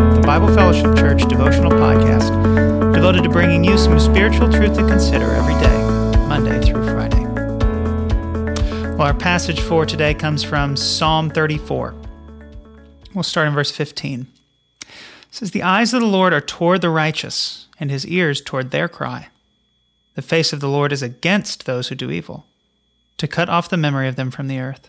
the Bible Fellowship Church devotional podcast devoted to bringing you some spiritual truth to consider every day, Monday through Friday. Well, our passage for today comes from Psalm 34. We'll start in verse 15. It says, The eyes of the Lord are toward the righteous, and his ears toward their cry. The face of the Lord is against those who do evil, to cut off the memory of them from the earth.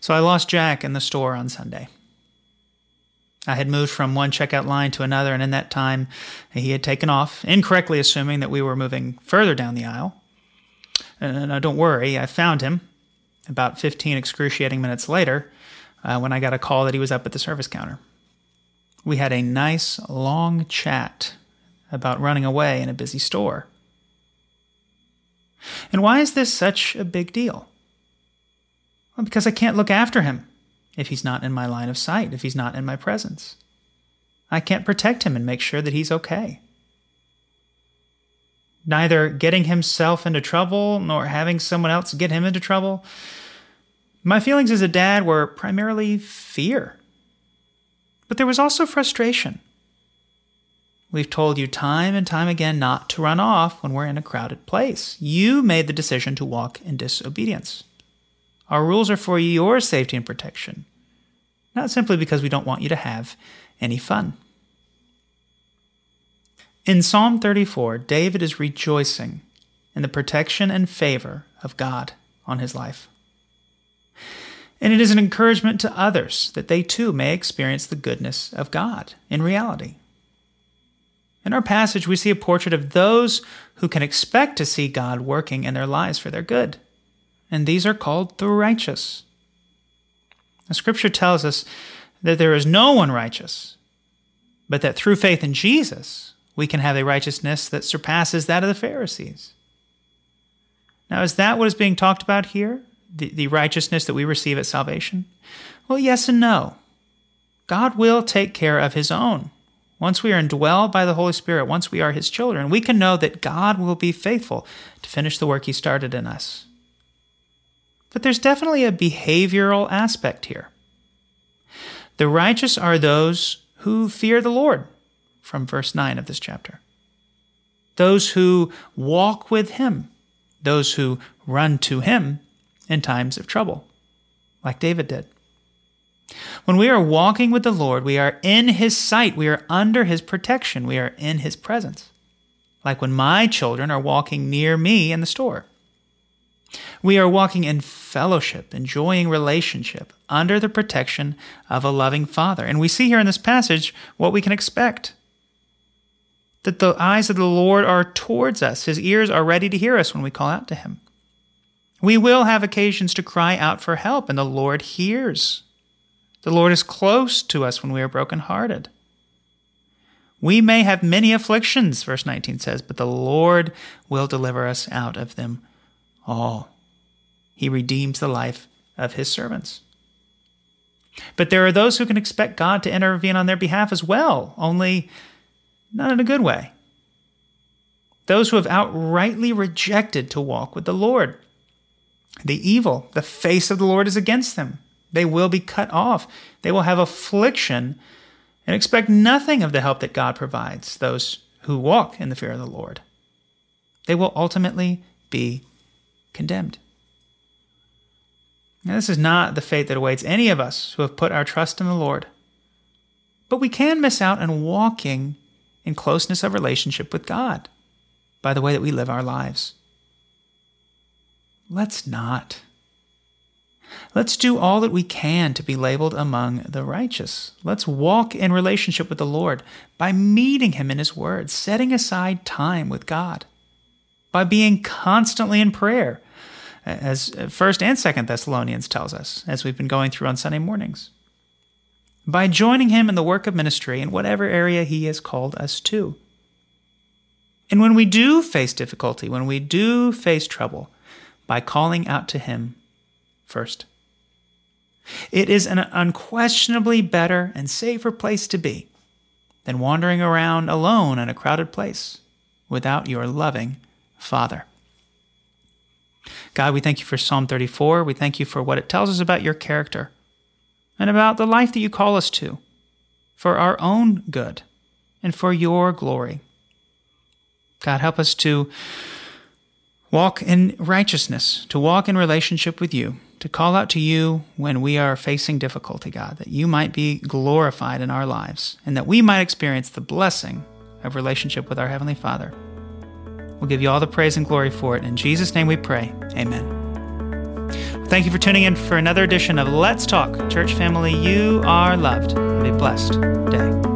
So I lost Jack in the store on Sunday. I had moved from one checkout line to another, and in that time, he had taken off, incorrectly assuming that we were moving further down the aisle. And uh, don't worry, I found him about 15 excruciating minutes later uh, when I got a call that he was up at the service counter. We had a nice long chat about running away in a busy store. And why is this such a big deal? Well, because I can't look after him if he's not in my line of sight, if he's not in my presence. I can't protect him and make sure that he's okay. Neither getting himself into trouble nor having someone else get him into trouble. My feelings as a dad were primarily fear. But there was also frustration. We've told you time and time again not to run off when we're in a crowded place. You made the decision to walk in disobedience. Our rules are for your safety and protection, not simply because we don't want you to have any fun. In Psalm 34, David is rejoicing in the protection and favor of God on his life. And it is an encouragement to others that they too may experience the goodness of God in reality. In our passage, we see a portrait of those who can expect to see God working in their lives for their good and these are called the righteous. The scripture tells us that there is no one righteous, but that through faith in Jesus, we can have a righteousness that surpasses that of the Pharisees. Now, is that what is being talked about here? The, the righteousness that we receive at salvation? Well, yes and no. God will take care of his own. Once we are indwelled by the Holy Spirit, once we are his children, we can know that God will be faithful to finish the work he started in us. But there's definitely a behavioral aspect here. The righteous are those who fear the Lord, from verse 9 of this chapter. Those who walk with Him, those who run to Him in times of trouble, like David did. When we are walking with the Lord, we are in His sight, we are under His protection, we are in His presence. Like when my children are walking near me in the store. We are walking in fellowship, enjoying relationship under the protection of a loving Father. And we see here in this passage what we can expect that the eyes of the Lord are towards us, His ears are ready to hear us when we call out to Him. We will have occasions to cry out for help, and the Lord hears. The Lord is close to us when we are brokenhearted. We may have many afflictions, verse 19 says, but the Lord will deliver us out of them all. He redeems the life of his servants. But there are those who can expect God to intervene on their behalf as well, only not in a good way. Those who have outrightly rejected to walk with the Lord. The evil, the face of the Lord is against them. They will be cut off. They will have affliction and expect nothing of the help that God provides those who walk in the fear of the Lord. They will ultimately be condemned. Now, this is not the fate that awaits any of us who have put our trust in the Lord. But we can miss out on walking in closeness of relationship with God by the way that we live our lives. Let's not. Let's do all that we can to be labeled among the righteous. Let's walk in relationship with the Lord by meeting Him in His Word, setting aside time with God by being constantly in prayer, as uh, First and Second Thessalonians tells us, as we've been going through on Sunday mornings. by joining Him in the work of ministry in whatever area He has called us to. And when we do face difficulty, when we do face trouble, by calling out to Him first. It is an unquestionably better and safer place to be than wandering around alone in a crowded place without your loving Father. God, we thank you for Psalm 34. We thank you for what it tells us about your character and about the life that you call us to for our own good and for your glory. God, help us to walk in righteousness, to walk in relationship with you, to call out to you when we are facing difficulty, God, that you might be glorified in our lives and that we might experience the blessing of relationship with our Heavenly Father. We'll give you all the praise and glory for it. In Jesus' name we pray. Amen. Thank you for tuning in for another edition of Let's Talk. Church family, you are loved. A blessed day.